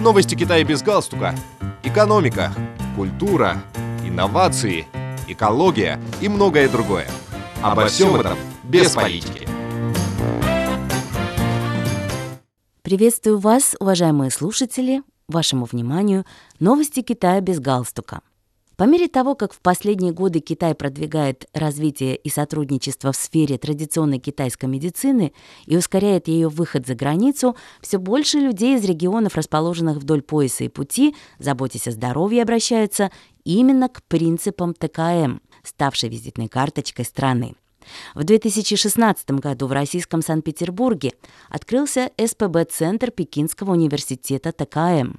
Новости Китая без галстука. Экономика, культура, инновации, экология и многое другое. Обо всем этом без политики. Приветствую вас, уважаемые слушатели. Вашему вниманию новости Китая без галстука. По мере того, как в последние годы Китай продвигает развитие и сотрудничество в сфере традиционной китайской медицины и ускоряет ее выход за границу, все больше людей из регионов, расположенных вдоль пояса и пути, заботясь о здоровье, обращаются именно к принципам ТКМ, ставшей визитной карточкой страны. В 2016 году в российском Санкт-Петербурге открылся СПБ-центр Пекинского университета ТКМ.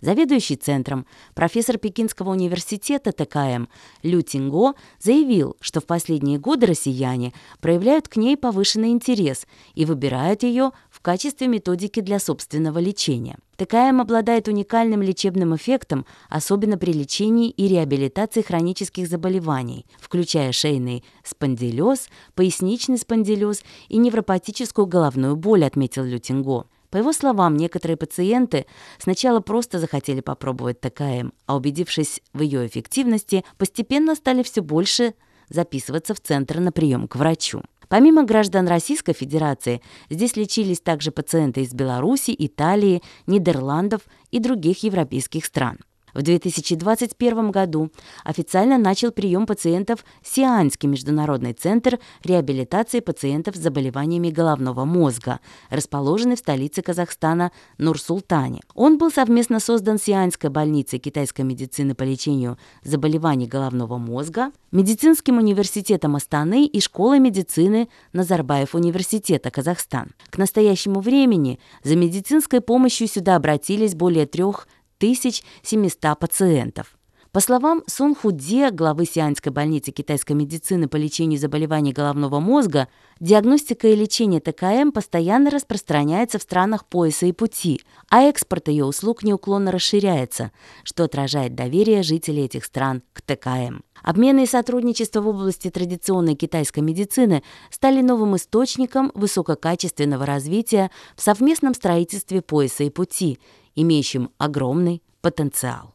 Заведующий центром, профессор Пекинского университета ТКМ Лю Тинго заявил, что в последние годы россияне проявляют к ней повышенный интерес и выбирают ее в качестве методики для собственного лечения. ТКМ обладает уникальным лечебным эффектом, особенно при лечении и реабилитации хронических заболеваний, включая шейный спондилез, поясничный спондилез и невропатическую головную боль, отметил Лютинго. По его словам, некоторые пациенты сначала просто захотели попробовать ТКМ, а убедившись в ее эффективности, постепенно стали все больше записываться в центр на прием к врачу. Помимо граждан Российской Федерации, здесь лечились также пациенты из Беларуси, Италии, Нидерландов и других европейских стран. В 2021 году официально начал прием пациентов Сианский международный центр реабилитации пациентов с заболеваниями головного мозга, расположенный в столице Казахстана Нур-Султане. Он был совместно создан Сианской больницей китайской медицины по лечению заболеваний головного мозга, медицинским университетом Астаны и школой медицины Назарбаев университета Казахстан. К настоящему времени за медицинской помощью сюда обратились более трех 1700 пациентов. По словам Сун Худзе, главы Сианской больницы китайской медицины по лечению заболеваний головного мозга, диагностика и лечение ТКМ постоянно распространяется в странах пояса и пути, а экспорт ее услуг неуклонно расширяется, что отражает доверие жителей этих стран к ТКМ. Обмены и сотрудничество в области традиционной китайской медицины стали новым источником высококачественного развития в совместном строительстве пояса и пути, имеющим огромный потенциал.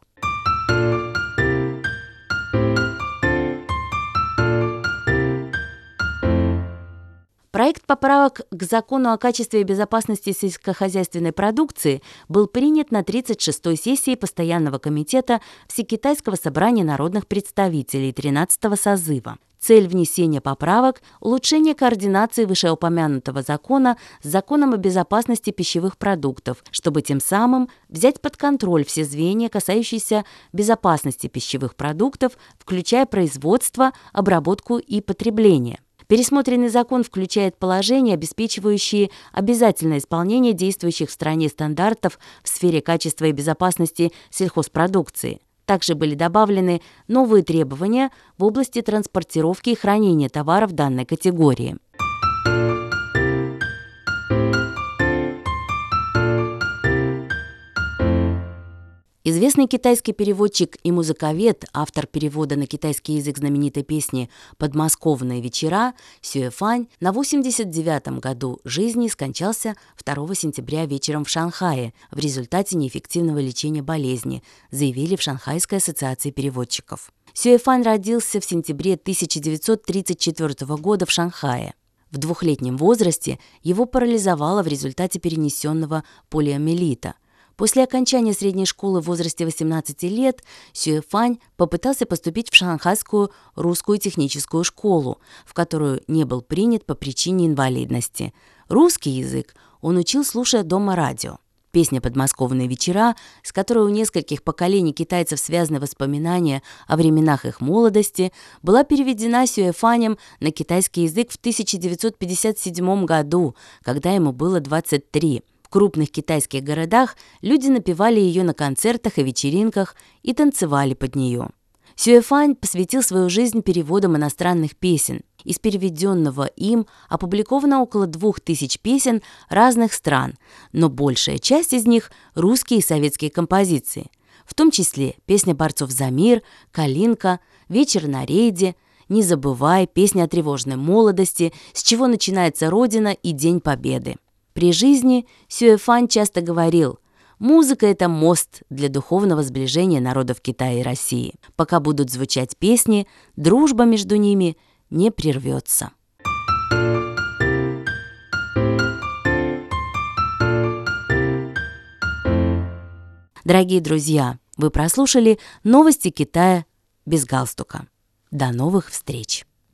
Проект поправок к закону о качестве и безопасности сельскохозяйственной продукции был принят на 36-й сессии Постоянного комитета Всекитайского собрания народных представителей 13-го созыва. Цель внесения поправок – улучшение координации вышеупомянутого закона с законом о безопасности пищевых продуктов, чтобы тем самым взять под контроль все звенья, касающиеся безопасности пищевых продуктов, включая производство, обработку и потребление. Пересмотренный закон включает положения, обеспечивающие обязательное исполнение действующих в стране стандартов в сфере качества и безопасности сельхозпродукции. Также были добавлены новые требования в области транспортировки и хранения товаров данной категории. Известный китайский переводчик и музыковед, автор перевода на китайский язык знаменитой песни «Подмосковные вечера» Сюэфань на 89-м году жизни скончался 2 сентября вечером в Шанхае в результате неэффективного лечения болезни, заявили в Шанхайской ассоциации переводчиков. Сюэфань родился в сентябре 1934 года в Шанхае. В двухлетнем возрасте его парализовало в результате перенесенного полиомиелита – После окончания средней школы в возрасте 18 лет Сюэфань попытался поступить в Шанхайскую русскую техническую школу, в которую не был принят по причине инвалидности. Русский язык он учил, слушая дома радио. Песня «Подмосковные вечера», с которой у нескольких поколений китайцев связаны воспоминания о временах их молодости, была переведена Сюэфанем на китайский язык в 1957 году, когда ему было 23 крупных китайских городах люди напевали ее на концертах и вечеринках и танцевали под нее. Сюэфань посвятил свою жизнь переводам иностранных песен. Из переведенного им опубликовано около двух тысяч песен разных стран, но большая часть из них – русские и советские композиции, в том числе песня борцов за мир, «Калинка», «Вечер на рейде», «Не забывай», песня о тревожной молодости, «С чего начинается Родина» и «День Победы». При жизни Сюэфан часто говорил Музыка – это мост для духовного сближения народов Китая и России. Пока будут звучать песни, дружба между ними не прервется. Дорогие друзья, вы прослушали новости Китая без галстука. До новых встреч!